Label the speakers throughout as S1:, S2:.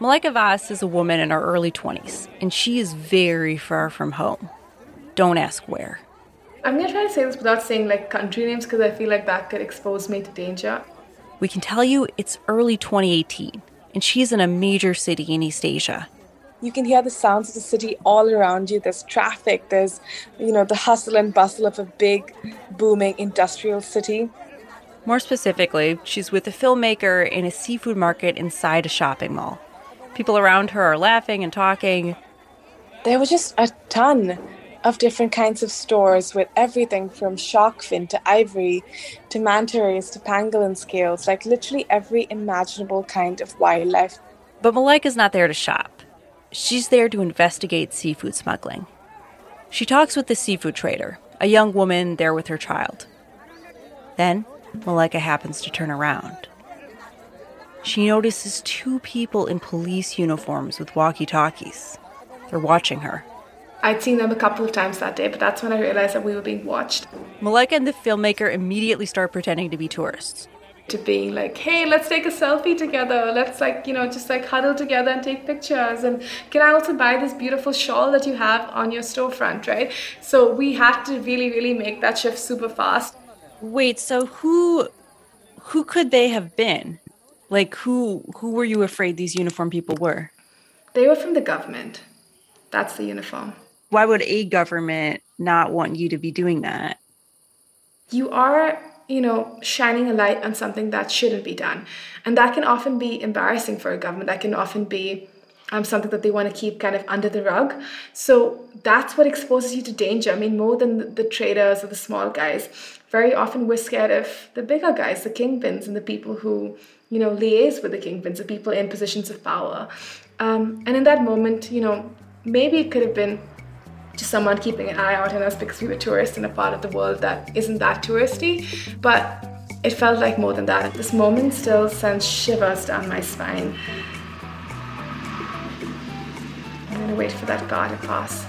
S1: Malaika Vaz is a woman in her early 20s, and she is very far from home. Don't ask where.
S2: I'm gonna try to say this without saying like country names because I feel like that could expose me to danger.
S1: We can tell you it's early 2018, and she's in a major city in East Asia.
S3: You can hear the sounds of the city all around you. There's traffic, there's, you know, the hustle and bustle of a big, booming industrial city.
S1: More specifically, she's with a filmmaker in a seafood market inside a shopping mall. People around her are laughing and talking.
S3: There was just a ton of different kinds of stores with everything from shark fin to ivory to manta rays to pangolin scales, like literally every imaginable kind of wildlife.
S1: But Malaika's not there to shop. She's there to investigate seafood smuggling. She talks with the seafood trader, a young woman there with her child. Then, Malaika happens to turn around she notices two people in police uniforms with walkie talkies. They're watching her.
S2: I'd seen them a couple of times that day, but that's when I realized that we were being watched.
S1: Malaika and the filmmaker immediately start pretending to be tourists.
S2: To being like, hey, let's take a selfie together. Let's, like, you know, just like huddle together and take pictures. And can I also buy this beautiful shawl that you have on your storefront, right? So we had to really, really make that shift super fast.
S1: Wait, so who who could they have been? Like who who were you afraid these uniform people were?
S2: They were from the government. That's the uniform.
S1: Why would a government not want you to be doing that?
S2: You are, you know, shining a light on something that shouldn't be done. And that can often be embarrassing for a government. That can often be um, something that they want to keep kind of under the rug. So that's what exposes you to danger. I mean, more than the, the traders or the small guys. Very often we're scared of the bigger guys, the kingpins, and the people who you know, liaise with the kingpins, the people in positions of power. Um, and in that moment, you know, maybe it could have been just someone keeping an eye out on us because we were tourists in a part of the world that isn't that touristy. But it felt like more than that. This moment still sends shivers down my spine. I'm gonna wait for that guard to pass.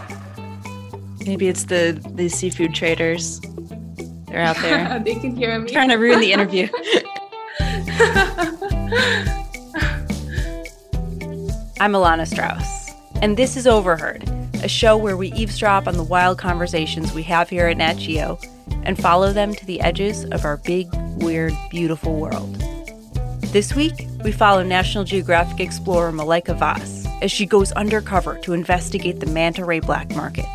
S1: Maybe it's the the seafood traders. They're out there.
S2: they can hear me.
S1: Trying to ruin the interview. I'm Ilana Strauss, and this is Overheard, a show where we eavesdrop on the wild conversations we have here at Nat Geo and follow them to the edges of our big, weird, beautiful world. This week, we follow National Geographic explorer Malaika Vaz as she goes undercover to investigate the manta ray black market.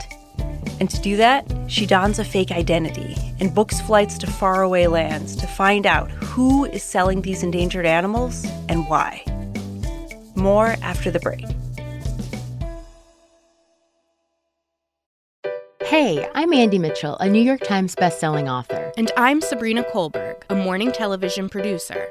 S1: And to do that, she dons a fake identity and books flights to faraway lands to find out who is selling these endangered animals and why. More after the break.
S4: Hey, I'm Andie Mitchell, a New York Times bestselling author.
S5: And I'm Sabrina Kohlberg, a morning television producer.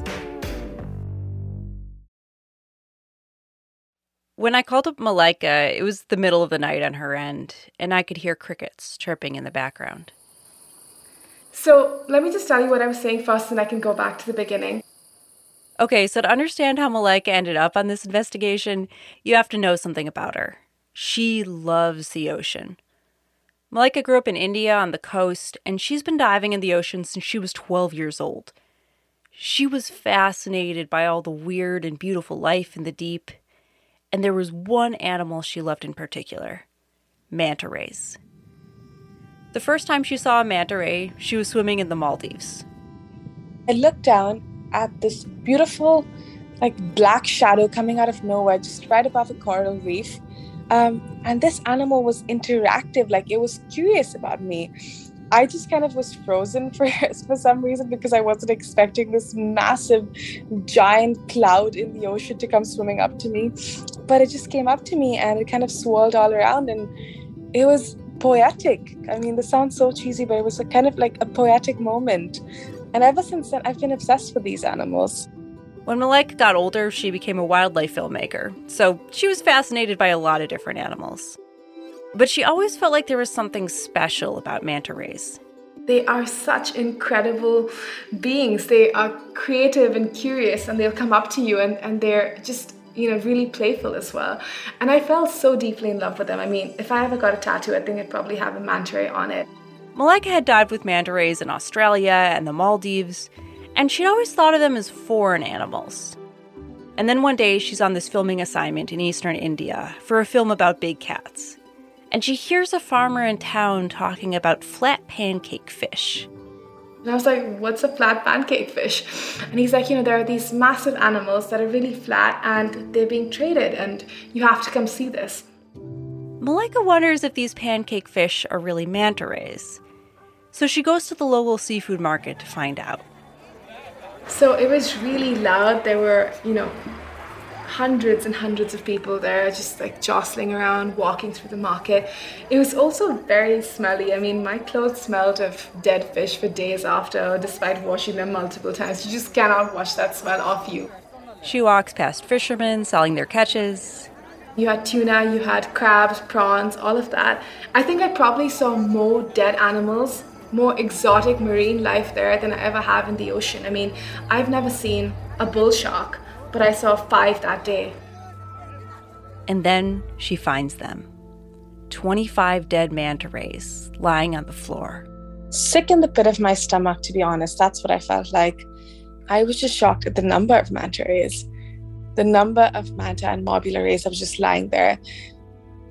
S1: When I called up Malaika, it was the middle of the night on her end, and I could hear crickets chirping in the background.
S2: So let me just tell you what I was saying first, and I can go back to the beginning.
S1: Okay, so to understand how Malaika ended up on this investigation, you have to know something about her. She loves the ocean. Malaika grew up in India on the coast, and she's been diving in the ocean since she was 12 years old. She was fascinated by all the weird and beautiful life in the deep, and there was one animal she loved in particular manta rays. The first time she saw a manta ray, she was swimming in the Maldives.
S3: I looked down at this beautiful like black shadow coming out of nowhere, just right above a coral reef. Um, and this animal was interactive, like it was curious about me. I just kind of was frozen for for some reason because I wasn't expecting this massive giant cloud in the ocean to come swimming up to me. But it just came up to me and it kind of swirled all around and it was poetic. I mean, this sounds so cheesy, but it was a kind of like a poetic moment. And ever since then, I've been obsessed with these animals.
S1: When Malaika got older, she became a wildlife filmmaker, so she was fascinated by a lot of different animals. But she always felt like there was something special about manta rays.
S2: They are such incredible beings. They are creative and curious, and they'll come up to you and, and they're just, you know, really playful as well. And I fell so deeply in love with them. I mean, if I ever got a tattoo, I think I'd probably have a manta ray on it.
S1: Malaika had dived with manta rays in Australia and the Maldives, and she'd always thought of them as foreign animals. And then one day, she's on this filming assignment in eastern India for a film about big cats and she hears a farmer in town talking about flat pancake fish.
S2: And I was like, what's a flat pancake fish? And he's like, you know, there are these massive animals that are really flat and they're being traded, and you have to come see this.
S1: Malaika wonders if these pancake fish are really manta rays. So she goes to the local seafood market to find out.
S2: So it was really loud. There were, you know, hundreds and hundreds of people there just like jostling around walking through the market. It was also very smelly. I mean my clothes smelled of dead fish for days after despite washing them multiple times. You just cannot wash that smell off you.
S1: She walks past fishermen selling their catches.
S2: You had tuna you had crabs prawns all of that. I think i probably saw more dead animals more exotic marine life there than i ever have in the ocean. I mean i've never seen a bull shark but I saw five that day.
S1: And then she finds them 25 dead manta rays lying on the floor.
S3: Sick in the pit of my stomach, to be honest. That's what I felt like. I was just shocked at the number of manta rays. The number of manta and mobula rays that was just lying there.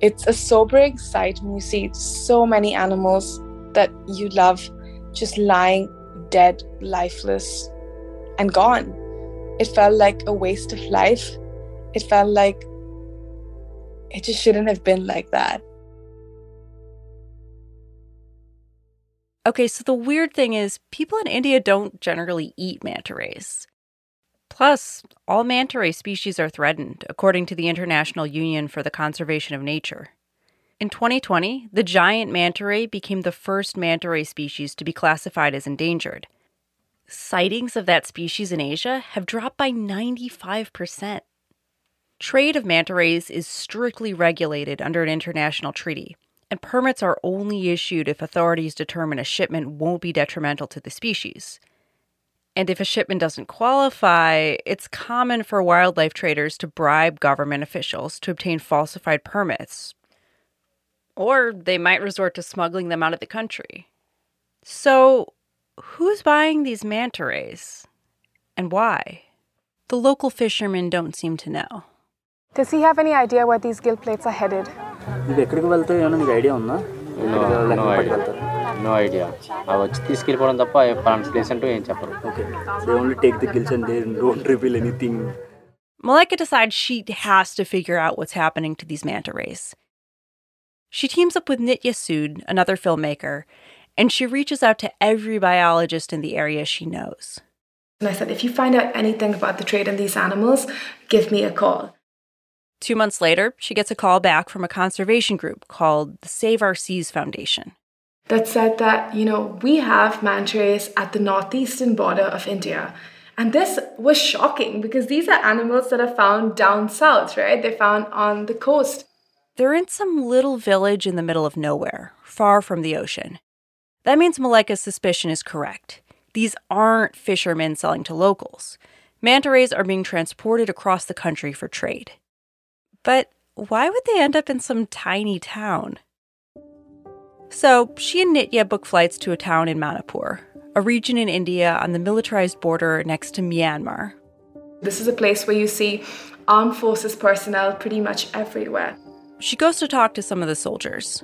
S3: It's a sobering sight when you see so many animals that you love just lying dead, lifeless, and gone. It felt like a waste of life. It felt like it just shouldn't have been like that.
S1: Okay, so the weird thing is, people in India don't generally eat manta rays. Plus, all manta ray species are threatened, according to the International Union for the Conservation of Nature. In 2020, the giant manta ray became the first manta ray species to be classified as endangered sightings of that species in Asia have dropped by 95%. Trade of manta rays is strictly regulated under an international treaty, and permits are only issued if authorities determine a shipment won't be detrimental to the species. And if a shipment doesn't qualify, it's common for wildlife traders to bribe government officials to obtain falsified permits. Or they might resort to smuggling them out of the country. So, who's buying these manta rays and why? The local fishermen don't seem to know.
S2: Does he have any idea where these gill plates are headed?
S6: No, no idea. No idea. I.
S7: Okay. They only take the gills and they don't reveal anything.
S1: Malaika decides she has to figure out what's happening to these manta rays. She teams up with Nitye Sood, another filmmaker, and she reaches out to every biologist in the area she knows.
S2: And I said, if you find out anything about the trade in these animals, give me a call.
S1: Two months later, she gets a call back from a conservation group called the Save Our Seas Foundation.
S2: That said that, you know, we have manta rays at the northeastern border of India. And this was shocking because these are animals that are found down south, right? They're found on the coast.
S1: They're in some little village in the middle of nowhere, far from the ocean. That means Malaika's suspicion is correct. These aren't fishermen selling to locals. Manta rays are being transported across the country for trade. But why would they end up in some tiny town? So she and Nitye book flights to a town in Manipur, a region in India on the militarized border next to Myanmar.
S2: This is a place where you see armed forces personnel pretty much everywhere.
S1: She goes to talk to some of the soldiers.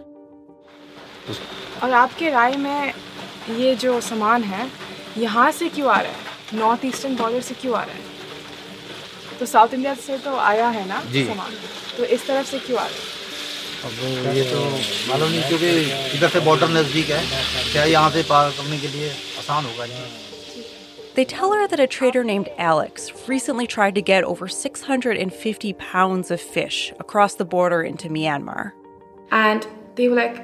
S8: और आपके राय में ये जो सामान है यहाँ से क्यों आ रहा है? नॉर्थ ईस्टर्न बॉर्डर से क्यों आ रहा है? तो साउथ इंडिया से तो आया है ना सामान। तो इस तरफ़ से क्यों आ रहा है?
S9: अब ये तो मालूम नहीं क्योंकि इधर से बॉर्डर नज़दीक है। क्या यहाँ से पार करने के लिए आसान होगा जी
S1: They tell her that a trader named Alex recently tried to get over 650 pounds of fish across the border into Myanmar.
S2: And they were like,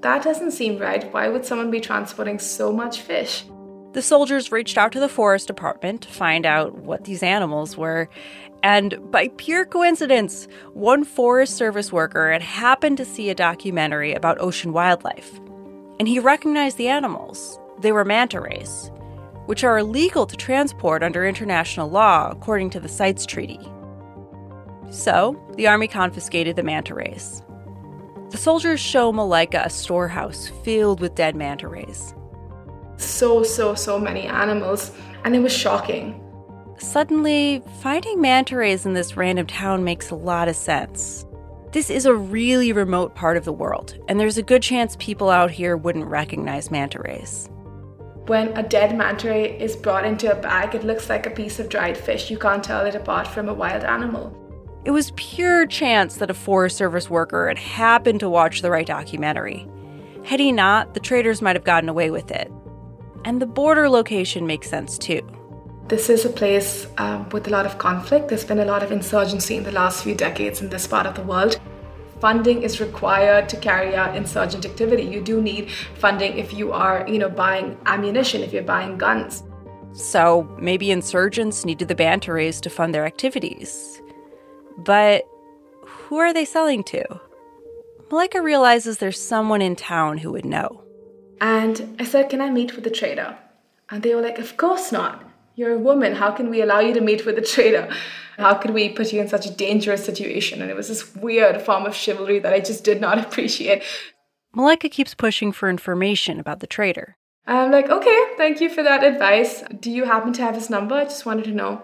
S2: that doesn't seem right. Why would someone be transporting so much fish?
S1: The soldiers reached out to the forest department to find out what these animals were. And by pure coincidence, one Forest Service worker had happened to see a documentary about ocean wildlife. And he recognized the animals. They were manta rays, which are illegal to transport under international law according to the CITES Treaty. So, the army confiscated the manta rays. The soldiers show Malaika a storehouse filled with dead manta rays.
S2: So, so, so many animals. And it was shocking.
S1: Suddenly, finding manta rays in this random town makes a lot of sense. This is a really remote part of the world, and there's a good chance people out here wouldn't recognize manta rays.
S2: When a dead manta ray is brought into a bag, it looks like a piece of dried fish. You can't tell it apart from a wild animal.
S1: It was pure chance that a Forest Service worker had happened to watch the right documentary. Had he not, the traders might have gotten away with it. And the border location makes sense too.
S2: This is a place uh, with a lot of conflict. There's been a lot of insurgency in the last few decades in this part of the world. Funding is required to carry out insurgent activity. You do need funding if you are, you know, buying ammunition, if you're buying guns.
S1: So maybe insurgents needed the manta rays to fund their activities. But who are they selling to? Malaika realizes there's someone in town who would know.
S2: And I said, Can I meet with the trader? And they were like, Of course not. You're a woman. How can we allow you to meet with the trader? How could we put you in such a dangerous situation? And it was this weird form of chivalry that I just did not appreciate.
S1: Malaika keeps pushing for information about the trader.
S2: I'm like, okay, thank you for that advice. Do you happen to have his number? I just wanted to know.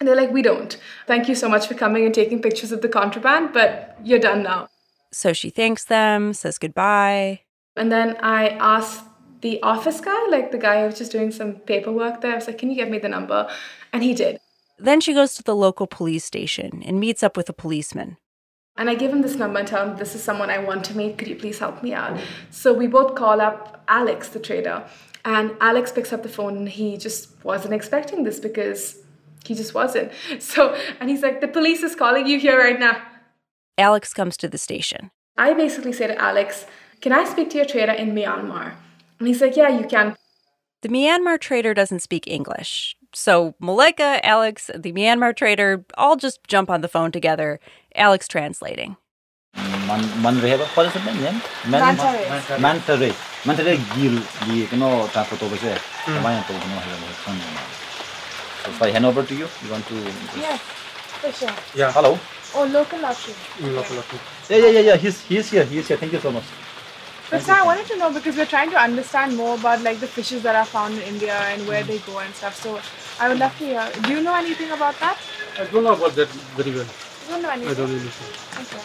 S2: And they're like, we don't. Thank you so much for coming and taking pictures of the contraband, but you're done now.
S1: So she thanks them, says goodbye.
S2: And then I asked the office guy, like the guy who was just doing some paperwork there, I was like, can you get me the number? And he did.
S1: Then she goes to the local police station and meets up with a policeman.
S2: And I give him this number and tell him, this is someone I want to meet. Could you please help me out? So we both call up Alex, the trader. And Alex picks up the phone and he just wasn't expecting this because he just wasn't. So, and he's like, the police is calling you here right now.
S1: Alex comes to the station.
S2: I basically say to Alex, can I speak to your trader in Myanmar? And he's like, yeah, you can.
S1: The Myanmar trader doesn't speak English. So Malaika, Alex, the Myanmar trader all just jump on the phone together, Alex translating.
S9: Man man ray ba pala sa men yan man
S8: Manta ray.
S9: manta ray gil gi transport over se kamayan to kono hala phone so if I hand over to you you want to
S8: Yes, for sure.
S9: yeah hello
S8: Oh, local option.
S9: yeah yeah yeah yeah he's he's here he's here thank you so much
S8: But sir, I wanted to know because we're trying to understand more about like the fishes that are found in India and where they go and stuff. So I would love to hear. Do you know anything about that?
S10: I don't know about that very well.
S8: You don't know anything.
S10: I don't really know.
S8: Okay.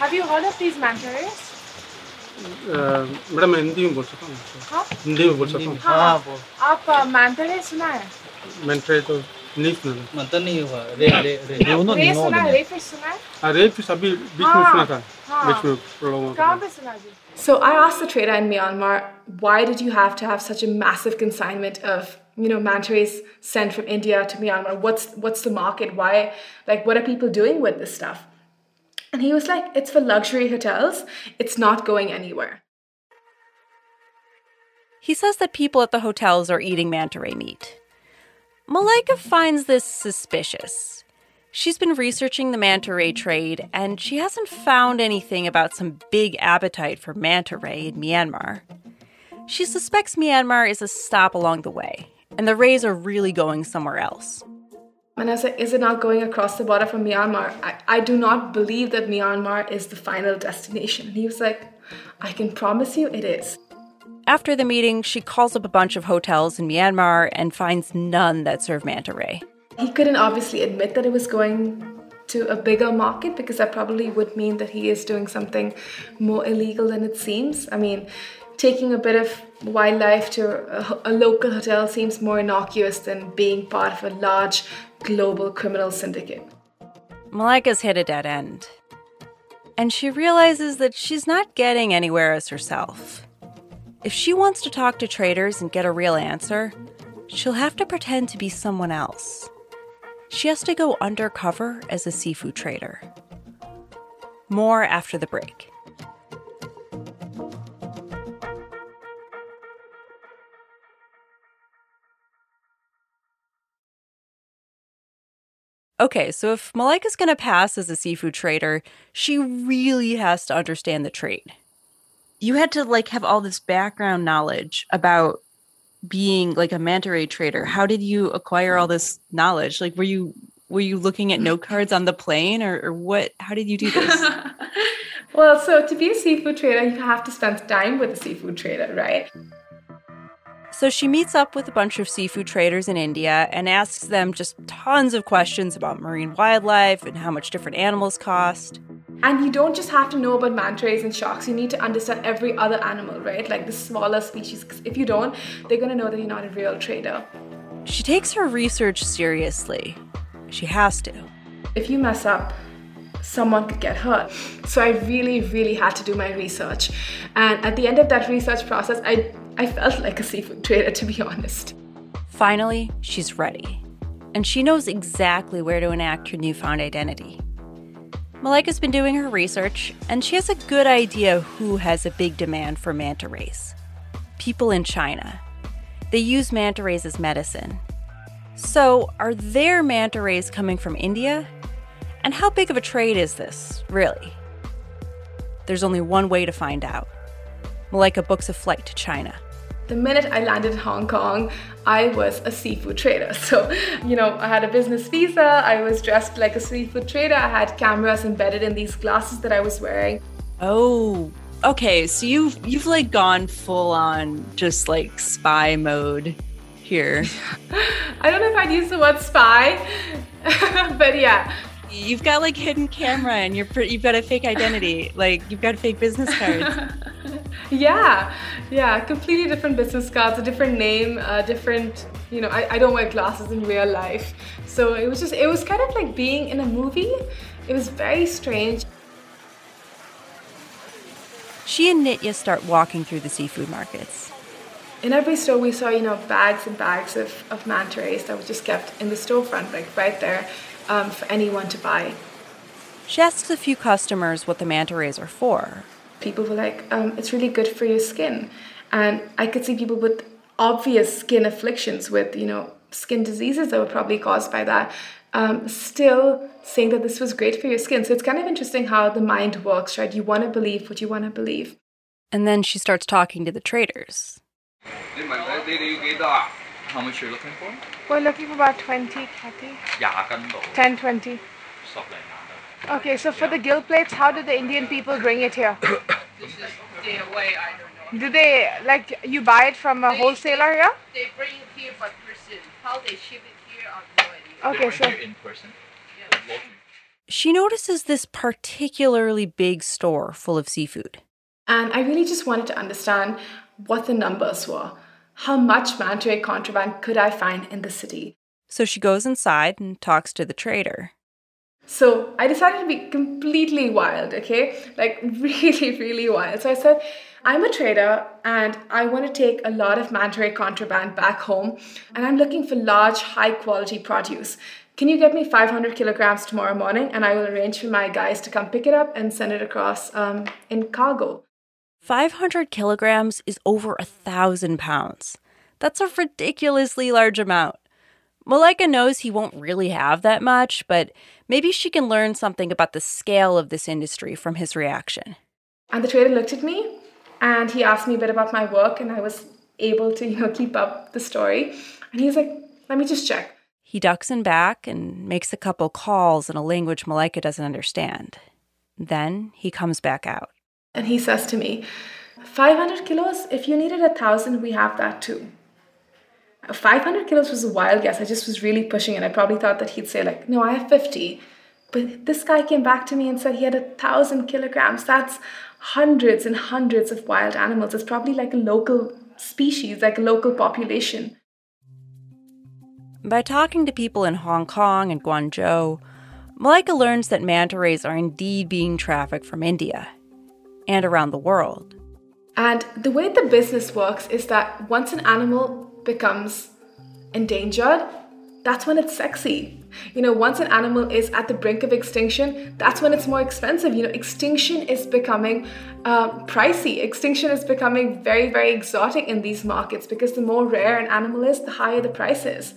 S8: Have you heard of these manta rays?
S10: Uh, madam मैं हिंदी में बोल सकता हूँ
S8: हाँ?
S10: हिंदी में बोल सकता हूँ
S8: हाँ आप मैंटा रे सुना है
S10: मैं ट्राई तो नहीं सुना
S9: मतलब नहीं हुआ रे रे रे
S8: रे सुना है रे फिश सुना है
S10: अरे फिर अभी बीच में
S2: हाँ,
S10: सुना था
S2: हाँ।
S10: बीच में प्रॉब्लम
S8: कहाँ पे सुना जी
S2: So I asked the trader in Myanmar, why did you have to have such a massive consignment of, you know, manta rays sent from India to Myanmar? What's what's the market? Why, like, what are people doing with this stuff? And he was like, it's for luxury hotels. It's not going anywhere.
S1: He says that people at the hotels are eating manta ray meat. Malaika finds this suspicious. She's been researching the manta ray trade, and she hasn't found anything about some big appetite for manta ray in Myanmar. She suspects Myanmar is a stop along the way, and the rays are really going somewhere else.
S2: And I is it not going across the border from Myanmar? I, I do not believe that Myanmar is the final destination. And he was like, I can promise you it is.
S1: After the meeting, she calls up a bunch of hotels in Myanmar and finds none that serve manta ray.
S2: He couldn't obviously admit that it was going to a bigger market because that probably would mean that he is doing something more illegal than it seems. I mean, taking a bit of wildlife to a, a local hotel seems more innocuous than being part of a large global criminal syndicate.
S1: Malaika's hit a dead end. And she realizes that she's not getting anywhere as herself. If she wants to talk to traders and get a real answer, she'll have to pretend to be someone else. She has to go undercover as a seafood trader. More after the break. Okay, so if Malaika's going to pass as a seafood trader, she really has to understand the trade. You had to like have all this background knowledge about being like a manta ray trader. How did you acquire all this knowledge? Like were you were you looking at note cards on the plane or, or what how did you do this?
S2: well, so to be a seafood trader, you have to spend time with a seafood trader, right?
S1: So she meets up with a bunch of seafood traders in India and asks them just tons of questions about marine wildlife and how much different animals cost.
S2: And you don't just have to know about manta rays and sharks, you need to understand every other animal, right? Like the smaller species. If you don't, they're going to know that you're not a real trader.
S1: She takes her research seriously. She has to.
S2: If you mess up, someone could get hurt. So I really, really had to do my research. And at the end of that research process, I I felt like a seafood trader, to be honest.
S1: Finally, she's ready. And she knows exactly where to enact her newfound identity. Malaika's been doing her research, and she has a good idea who has a big demand for manta rays. People in China. They use manta rays as medicine. So, are their manta rays coming from India? And how big of a trade is this, really? There's only one way to find out. Malaika books a flight to China.
S2: The minute I landed in Hong Kong, I was a seafood trader. So, you know, I had a business visa, I was dressed like a seafood trader, I had cameras embedded in these glasses that I was wearing.
S1: Oh, okay. So you've you've like gone full on just like spy mode here.
S2: I don't know if I'd use the word spy, but yeah.
S1: You've got like hidden camera and you're you've got a fake identity. Like you've got a fake business card.
S2: yeah. Yeah. Completely different business cards a different name a different you know I, I don't wear glasses in real life. So it was just it was kind of like being in a movie. It was very strange.
S1: She and nitye start walking through the seafood markets.
S2: In every store we saw you know bags and bags of, of manta rays that were just kept in the storefront like right there um, for anyone to buy
S1: she asks a few customers what the manta rays are for
S2: people were like, um, it's really good for your skin. And I could see people with obvious skin afflictions, with, you know, skin diseases that were probably caused by that, um, still saying that this was great for your skin. So it's kind of interesting how the mind works, right? You want to believe what you want to believe.
S1: And then she starts talking to the traders.
S11: How much are you looking for?
S8: We're looking for about 20 catty. 10, 20. Okay, so for the gill plates, how do the Indian people bring it here?
S11: this is their way, I don't know.
S8: Do they, like, you buy it from a
S11: they,
S8: wholesaler here?
S11: They bring it here by person. How they ship it here, I have no
S8: idea. Okay, so.
S11: in person?
S8: Yeah.
S1: She notices this particularly big store full of seafood.
S2: And I really just wanted to understand what the numbers were. How much manta ray contraband could I find in the city?
S1: So she goes inside and talks to the trader.
S2: So I decided to be completely wild, okay? Like really, really wild. So I said, I'm a trader and I want to take a lot of manta ray contraband back home and I'm looking for large, high quality produce. Can you get me 500 kilograms tomorrow morning and I will arrange for my guys to come pick it up and send it across um, in cargo?
S1: 500 kilograms is over a thousand pounds. That's a ridiculously large amount. Malaika knows he won't really have that much, but maybe she can learn something about the scale of this industry from his reaction.
S2: And the trader looked at me and he asked me a bit about my work, and I was able to, you know, keep up the story. And he's like, let me just check.
S1: He ducks in back and makes a couple calls in a language Malaika doesn't understand. Then he comes back out.
S2: And he says to me, 500 kilos, if you needed a thousand, we have that too. 500 kilos was a wild guess. I just was really pushing it. I probably thought that he'd say, like, no, I have 50. But this guy came back to me and said he had a thousand kilograms. That's hundreds and hundreds of wild animals. It's probably like a local species, like a local population.
S1: By talking to people in Hong Kong and Guangzhou, Malaika learns that manta rays are indeed being trafficked from India and around the world.
S2: And the way the business works is that once an animal becomes endangered, that's when it's sexy. You know, once an animal is at the brink of extinction, that's when it's more expensive. You know, extinction is becoming uh, pricey. Extinction is becoming very, very exotic in these markets because the more rare an animal is, the higher the price is.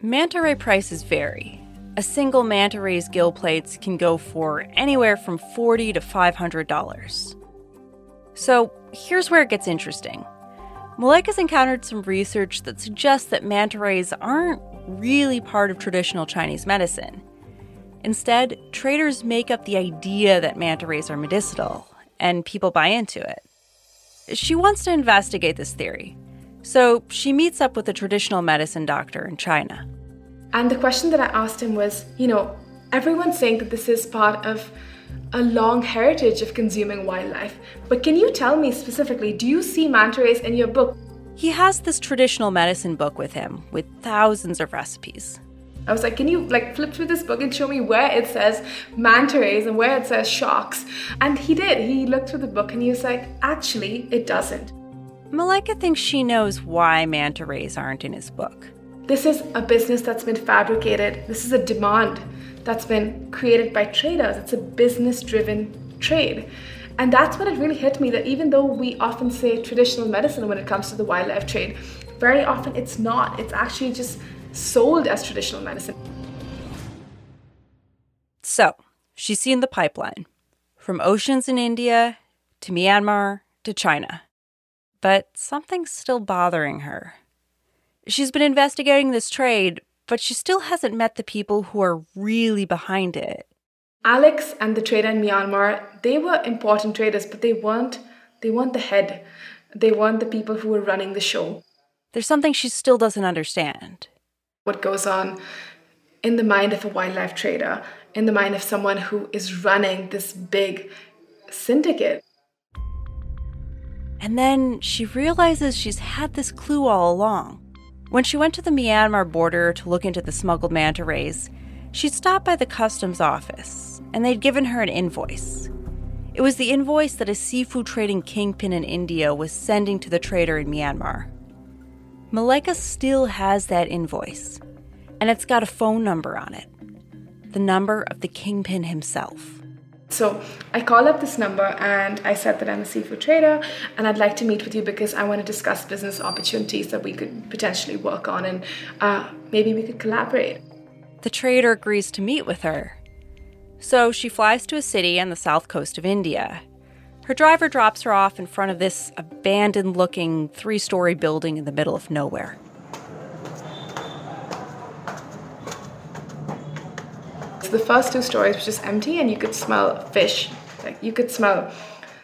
S1: Manta ray prices vary. A single manta ray's gill plates can go for anywhere from 40 to $500. So here's where it gets interesting. Malaika's encountered some research that suggests that manta rays aren't really part of traditional Chinese medicine. Instead, traders make up the idea that manta rays are medicinal, and people buy into it. She wants to investigate this theory, so she meets up with a traditional medicine doctor in China.
S2: And the question that I asked him was you know, everyone's saying that this is part of a long heritage of consuming wildlife, but can you tell me specifically, do you see manta rays in your book?
S1: He has this traditional medicine book with him with thousands of recipes.
S2: I was like, can you like flip through this book and show me where it says manta rays and where it says sharks? And he did. He looked through the book and he was like, actually, it doesn't.
S1: Malaika thinks she knows why manta rays aren't in his book.
S2: This is a business that's been fabricated. This is a demand that's been created by traders. It's a business driven trade. And that's when it really hit me that even though we often say traditional medicine when it comes to the wildlife trade, very often it's not. It's actually just sold as traditional medicine.
S1: So, she's seen the pipeline from oceans in India to Myanmar to China. But something's still bothering her. She's been investigating this trade, but she still hasn't met the people who are really behind it.
S2: Alex and the trader in Myanmar, they were important traders, but they weren't they weren't the head. They weren't the people who were running the show.
S1: There's something she still doesn't understand.
S2: What goes on in the mind of a wildlife trader, in the mind of someone who is running this big syndicate.
S1: And then she realizes she's had this clue all along. When she went to the Myanmar border to look into the smuggled manta rays, she'd stopped by the customs office and they'd given her an invoice. It was the invoice that a seafood trading kingpin in India was sending to the trader in Myanmar. Malaika still has that invoice, and it's got a phone number on it the number of the kingpin himself.
S2: So I call up this number and I said that I'm a seafood trader and I'd like to meet with you because I want to discuss business opportunities that we could potentially work on and uh, maybe we could collaborate.
S1: The trader agrees to meet with her. So she flies to a city on the south coast of India. Her driver drops her off in front of this abandoned looking three story building in the middle of nowhere.
S2: So the first two stories were just empty and you could smell fish. Like you could smell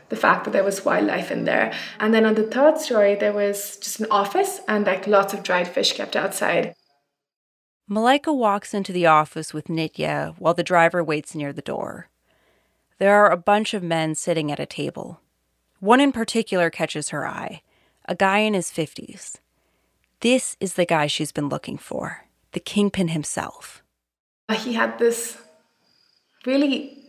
S2: the fact that there was wildlife in there. And then on the third story, there was just an office and like lots of dried fish kept outside.
S1: Malaika walks into the office with Nitye while the driver waits near the door. There are a bunch of men sitting at a table. One in particular catches her eye a guy in his 50s. This is the guy she's been looking for, the kingpin himself.
S2: He had this really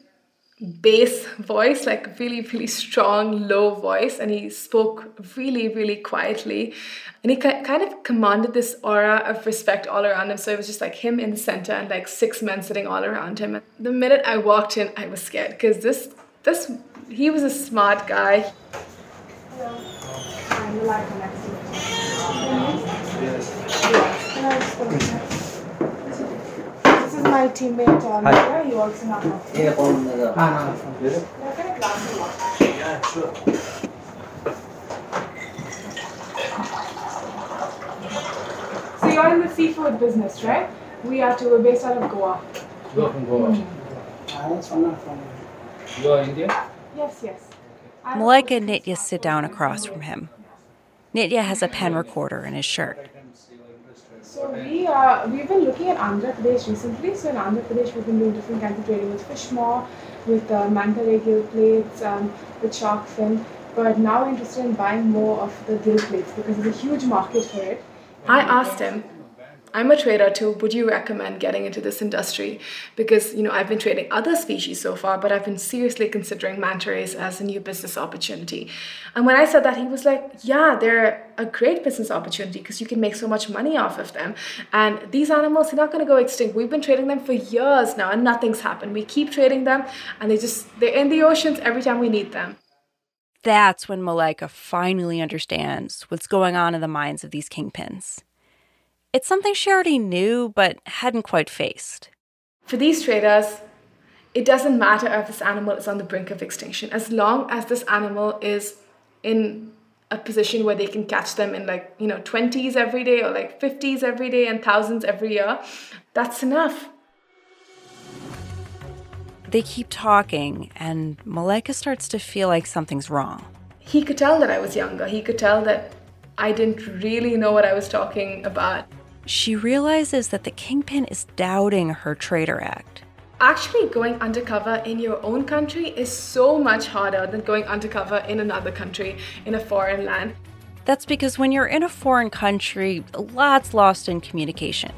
S2: bass voice, like really, really strong, low voice, and he spoke really, really quietly. And he kind of commanded this aura of respect all around him. So it was just like him in the center and like six men sitting all around him. The minute I walked in, I was scared because this, this, he was a smart guy. Hello. My teammate um, here. He works in our office. Yeah, on the. Ah, no, Yeah, sure. So you're in the seafood business, right? We are too. We're based out of Goa.
S12: You're from Goa. Mm. You are Indian?
S2: Yes, yes.
S1: Malaika and Nitye sit down across from him. Nitye has a pen recorder in his shirt.
S2: So we uh, we've been looking at Andhra Pradesh recently. So in Andhra Pradesh, we've been doing different kinds of trading with fish maw, with uh, manta ray gill plates, um, with shark fin. But now we're interested in buying more of the gill plates because there's a huge market for it. I asked him, I'm a trader too. Would you recommend getting into this industry? Because, you know, I've been trading other species so far, but I've been seriously considering manta rays as a new business opportunity. And when I said that, he was like, yeah, they're a great business opportunity because you can make so much money off of them. And these animals are not going to go extinct. We've been trading them for years now and nothing's happened. We keep trading them and they just, they're in the oceans every time we need them.
S1: That's when Malaika finally understands what's going on in the minds of these kingpins. It's something she already knew but hadn't quite faced.
S2: For these traders, it doesn't matter if this animal is on the brink of extinction. As long as this animal is in a position where they can catch them in like, you know, 20s every day or like 50s every day and thousands every year, that's enough.
S1: They keep talking, and Malaika starts to feel like something's wrong.
S2: He could tell that I was younger. He could tell that I didn't really know what I was talking about
S1: she realizes that the kingpin is doubting her Trader Act.
S2: Actually, going undercover in your own country is so much harder than going undercover in another country, in a foreign land.
S1: That's because when you're in a foreign country, a lot's lost in communication.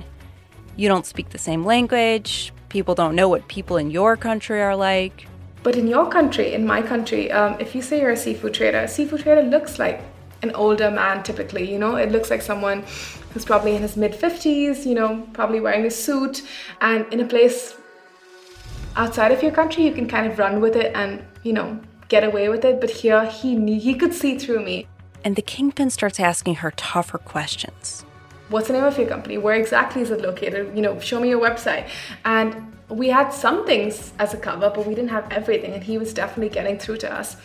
S1: You don't speak the same language, people don't know what people in your country are like.
S2: But in your country, in my country, um, if you say you're a seafood trader, a seafood trader looks like an older man typically, you know, it looks like someone who's probably in his mid 50s, you know, probably wearing a suit, and in a place outside of your country, you can kind of run with it and, you know, get away with it. But here, he he could see through me.
S1: And the kingpin starts asking her tougher questions.
S2: What's the name of your company? Where exactly is it located? You know, show me your website. And we had some things as a cover, but we didn't have everything. And he was definitely getting through to us.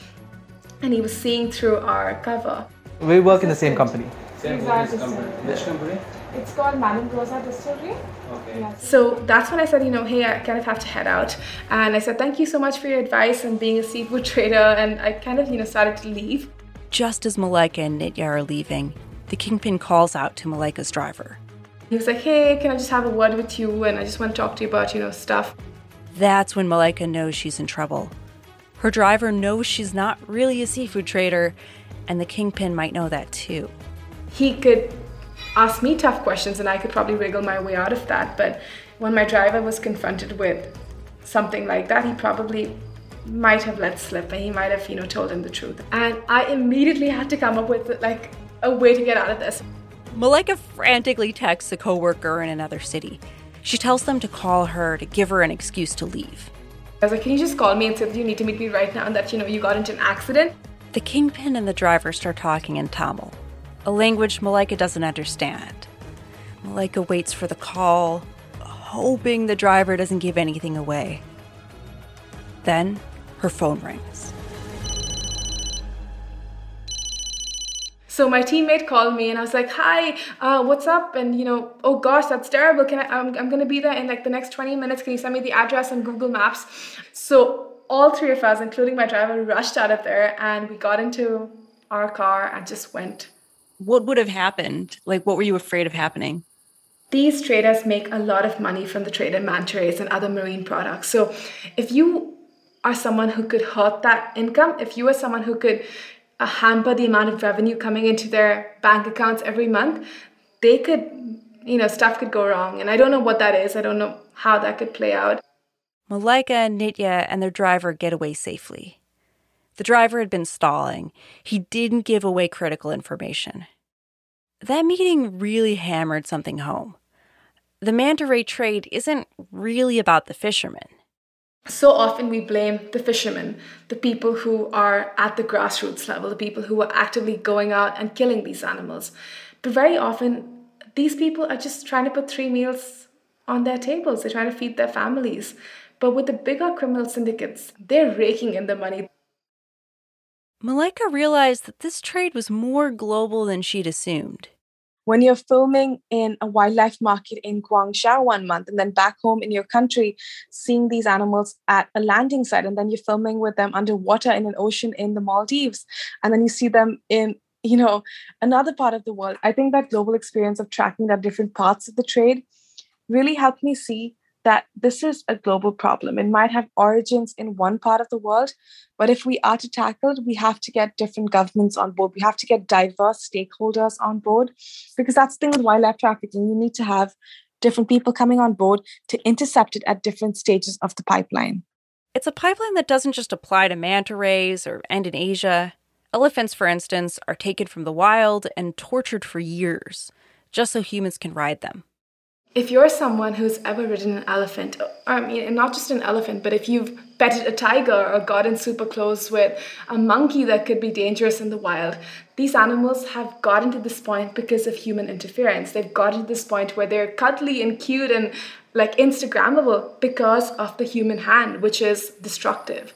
S2: And he was seeing through our cover.
S12: We work in the same company.
S2: Exactly.
S12: Which company?
S2: It's called Madame Rosa Distillery.
S12: Okay.
S2: So that's when I said, you know, hey, I kind of have to head out. And I said, thank you so much for your advice and being a seafood trader. And I kind of, you know, started to leave.
S1: Just as Malaika and Nitye are leaving, the kingpin calls out to Malaika's driver.
S2: He was like, hey, can I just have a word with you? And I just want to talk to you about, you know, stuff.
S1: That's when Malaika knows she's in trouble. Her driver knows she's not really a seafood trader, and the kingpin might know that too
S2: he could ask me tough questions and I could probably wiggle my way out of that. But when my driver was confronted with something like that, he probably might have let slip and he might have, you know, told him the truth. And I immediately had to come up with like a way to get out of this.
S1: Malaika frantically texts a coworker in another city. She tells them to call her to give her an excuse to leave.
S2: I was like, can you just call me and say that you need to meet me right now and that, you know, you got into an accident?
S1: The kingpin and the driver start talking in Tamil a language Malaika doesn't understand. Malaika waits for the call, hoping the driver doesn't give anything away. Then her phone rings.
S2: So my teammate called me and I was like, "Hi, uh, what's up?" And you know, oh gosh, that's terrible. Can I? I'm, I'm gonna be there in like the next 20 minutes. Can you send me the address on Google Maps? So all three of us, including my driver, rushed out of there and we got into our car and just went
S1: what would have happened? Like, what were you afraid of happening?
S2: These traders make a lot of money from the trade in manta rays and other marine products. So, if you are someone who could hurt that income, if you are someone who could uh, hamper the amount of revenue coming into their bank accounts every month, they could, you know, stuff could go wrong. And I don't know what that is. I don't know how that could play out.
S1: Malaika, Nitye, and their driver get away safely. The driver had been stalling. He didn't give away critical information. That meeting really hammered something home. The manta ray trade isn't really about the fishermen.
S2: So often we blame the fishermen, the people who are at the grassroots level, the people who are actively going out and killing these animals. But very often, these people are just trying to put three meals on their tables, they're trying to feed their families. But with the bigger criminal syndicates, they're raking in the money.
S1: Malaika realized that this trade was more global than she'd assumed.
S3: When you're filming in a wildlife market in Guangzhou one month and then back home in your country, seeing these animals at a landing site, and then you're filming with them underwater in an ocean in the Maldives, and then you see them in you know another part of the world i think that global experience of tracking that different parts of the trade really helped me see that this is a global problem. It might have origins in one part of the world, but if we are to tackle it, we have to get different governments on board. We have to get diverse stakeholders on board because that's the thing with wildlife trafficking. You need to have different people coming on board to intercept it at different stages of the pipeline.
S1: It's a pipeline that doesn't just apply to manta rays or end in Asia. Elephants, for instance, are taken from the wild and tortured for years just so humans can ride them.
S2: If you're someone who's ever ridden an elephant, or I mean, not just an elephant, but if you've petted a tiger or gotten super close with a monkey that could be dangerous in the wild, these animals have gotten to this point because of human interference. They've gotten to this point where they're cuddly and cute and like Instagrammable because of the human hand, which is destructive.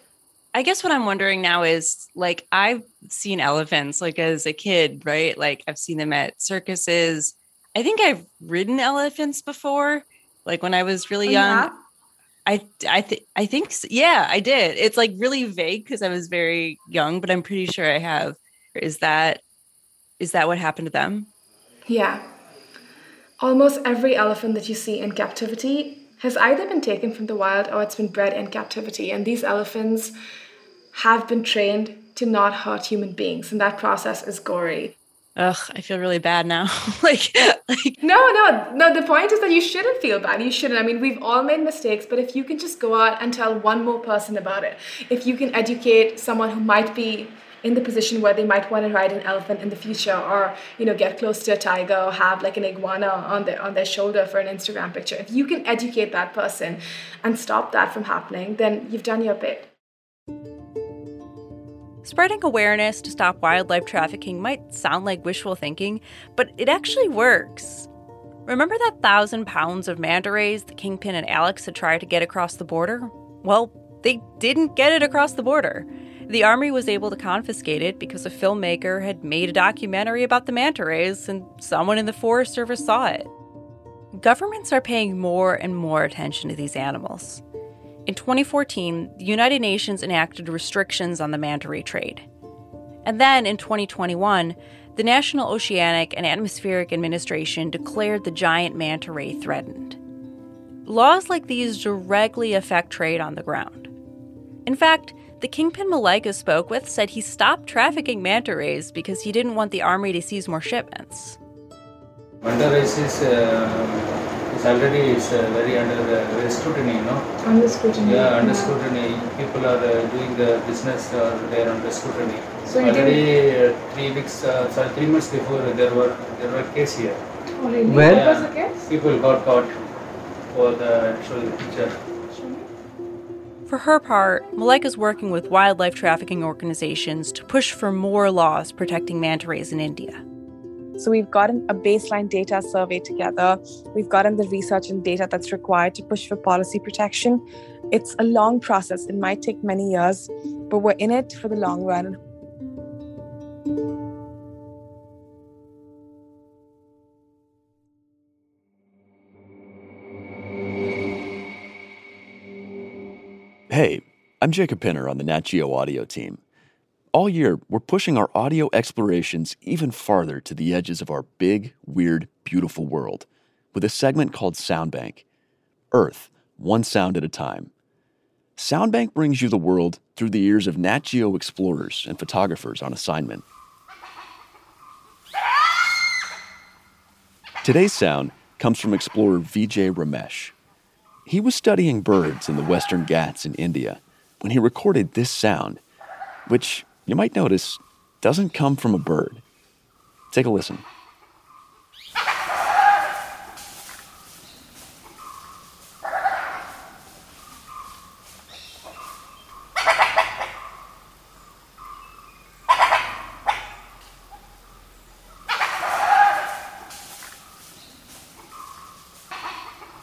S1: I guess what I'm wondering now is like I've seen elephants like as a kid, right? Like I've seen them at circuses I think I've ridden elephants before, like when I was really oh, young. Yeah? I I think I think yeah, I did. It's like really vague because I was very young, but I'm pretty sure I have. Is that is that what happened to them?
S2: Yeah. Almost every elephant that you see in captivity has either been taken from the wild or it's been bred in captivity. And these elephants have been trained to not hurt human beings, and that process is gory.
S1: Ugh, I feel really bad now. like,
S2: like No, no, no. The point is that you shouldn't feel bad. You shouldn't. I mean, we've all made mistakes, but if you can just go out and tell one more person about it, if you can educate someone who might be in the position where they might want to ride an elephant in the future or you know get close to a tiger or have like an iguana on their on their shoulder for an instagram picture if you can educate that person and stop that from happening then you've done your bit
S1: Spreading awareness to stop wildlife trafficking might sound like wishful thinking, but it actually works. Remember that thousand pounds of manta rays the Kingpin and Alex had tried to get across the border? Well, they didn't get it across the border. The army was able to confiscate it because a filmmaker had made a documentary about the manta rays and someone in the Forest Service saw it. Governments are paying more and more attention to these animals. In 2014, the United Nations enacted restrictions on the manta ray trade. And then in 2021, the National Oceanic and Atmospheric Administration declared the giant manta ray threatened. Laws like these directly affect trade on the ground. In fact, the kingpin Malaika spoke with said he stopped trafficking manta rays because he didn't want the army to seize more shipments.
S13: Manta rays is uh it's already it's uh, very under the scrutiny, you know.
S2: Under scrutiny.
S13: Yeah, under scrutiny. People are uh, doing the business. Uh, they are under scrutiny. So already uh, three weeks, uh, sorry, three months before there were there were case here.
S2: Oh really? Where
S13: yeah,
S2: was the case?
S13: People got caught for the show the picture.
S1: For her part, Malaika's working with wildlife trafficking organizations to push for more laws protecting manta rays in India.
S3: So we've gotten a baseline data survey together. We've gotten the research and data that's required to push for policy protection. It's a long process. It might take many years, but we're in it for the long run.
S14: Hey, I'm Jacob Pinter on the Nat Geo audio team. All year, we're pushing our audio explorations even farther to the edges of our big, weird, beautiful world with a segment called Soundbank Earth, one sound at a time. Soundbank brings you the world through the ears of Nat Geo explorers and photographers on assignment. Today's sound comes from explorer Vijay Ramesh. He was studying birds in the Western Ghats in India when he recorded this sound, which you might notice doesn't come from a bird. Take a listen.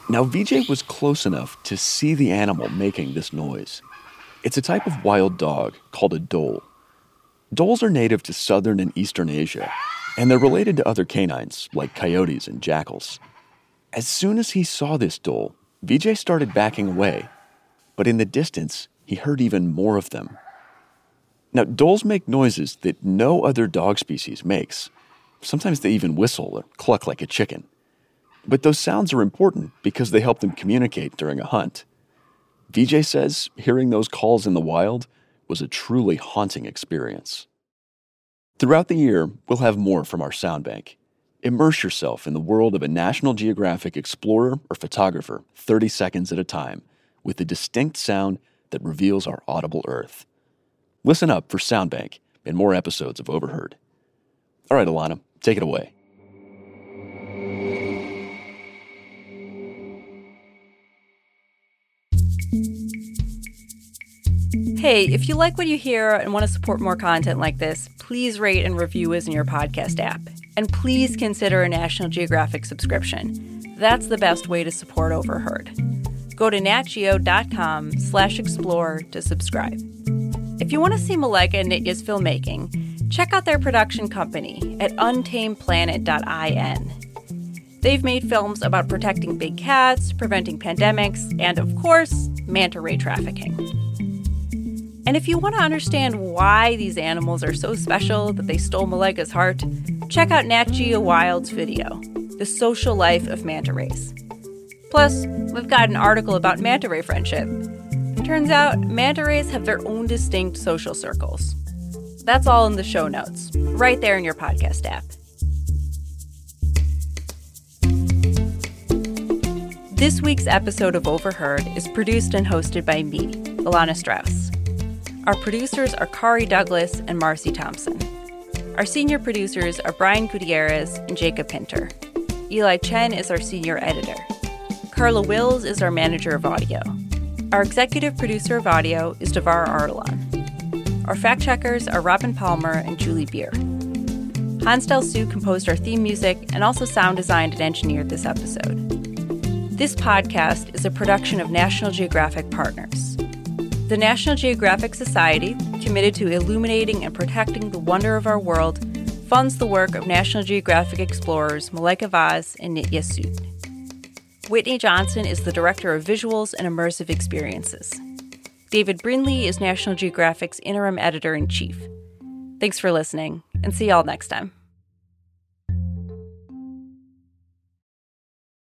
S14: Now, Vijay was close enough to see the animal making this noise. It's a type of wild dog called a dhole. Dholes are native to southern and eastern Asia, and they're related to other canines like coyotes and jackals. As soon as he saw this dhole, Vijay started backing away, but in the distance, he heard even more of them. Now, dholes make noises that no other dog species makes. Sometimes they even whistle or cluck like a chicken. But those sounds are important because they help them communicate during a hunt. Vijay says hearing those calls in the wild was a truly haunting experience. Throughout the year, we'll have more from our sound bank. Immerse yourself in the world of a National Geographic explorer or photographer 30 seconds at a time with the distinct sound that reveals our audible earth. Listen up for Soundbank and more episodes of Overheard. All right, Alana, take it away.
S1: Hey, if you like what you hear and want to support more content like this, please rate and review us in your podcast app. And please consider a National Geographic subscription. That's the best way to support Overheard. Go to natgeo.com slash explore to subscribe. If you want to see Malaika and Nitye's filmmaking, check out their production company at untamedplanet.in. They've made films about protecting big cats, preventing pandemics, and of course, manta ray trafficking. And if you want to understand why these animals are so special that they stole Malaika's heart, check out Nat Geo Wild's video, The Social Life of Manta Rays. Plus, we've got an article about manta ray friendship. Turns out, manta rays have their own distinct social circles. That's all in the show notes, right there in your podcast app. This week's episode of Overheard is produced and hosted by me, Alana Strauss. Our producers are Khari Douglas and Marcy Thompson. Our senior producers are Brian Gutierrez and Jacob Pinter. Eli Chen is our senior editor. Carla Wills is our manager of audio. Our executive producer of audio is Davar Ardalan. Our fact checkers are Robin Palmer and Julie Beer. Hansdale Hsu composed our theme music and also sound designed and engineered this episode. This podcast is a production of National Geographic Partners. The National Geographic Society, committed to illuminating and protecting the wonder of our world, funds the work of National Geographic explorers Malaika Vaz and Nitye Sood. Whitney Johnson is the director of visuals and immersive experiences. David Brindley is National Geographic's interim editor in chief. Thanks for listening, and see y'all next time.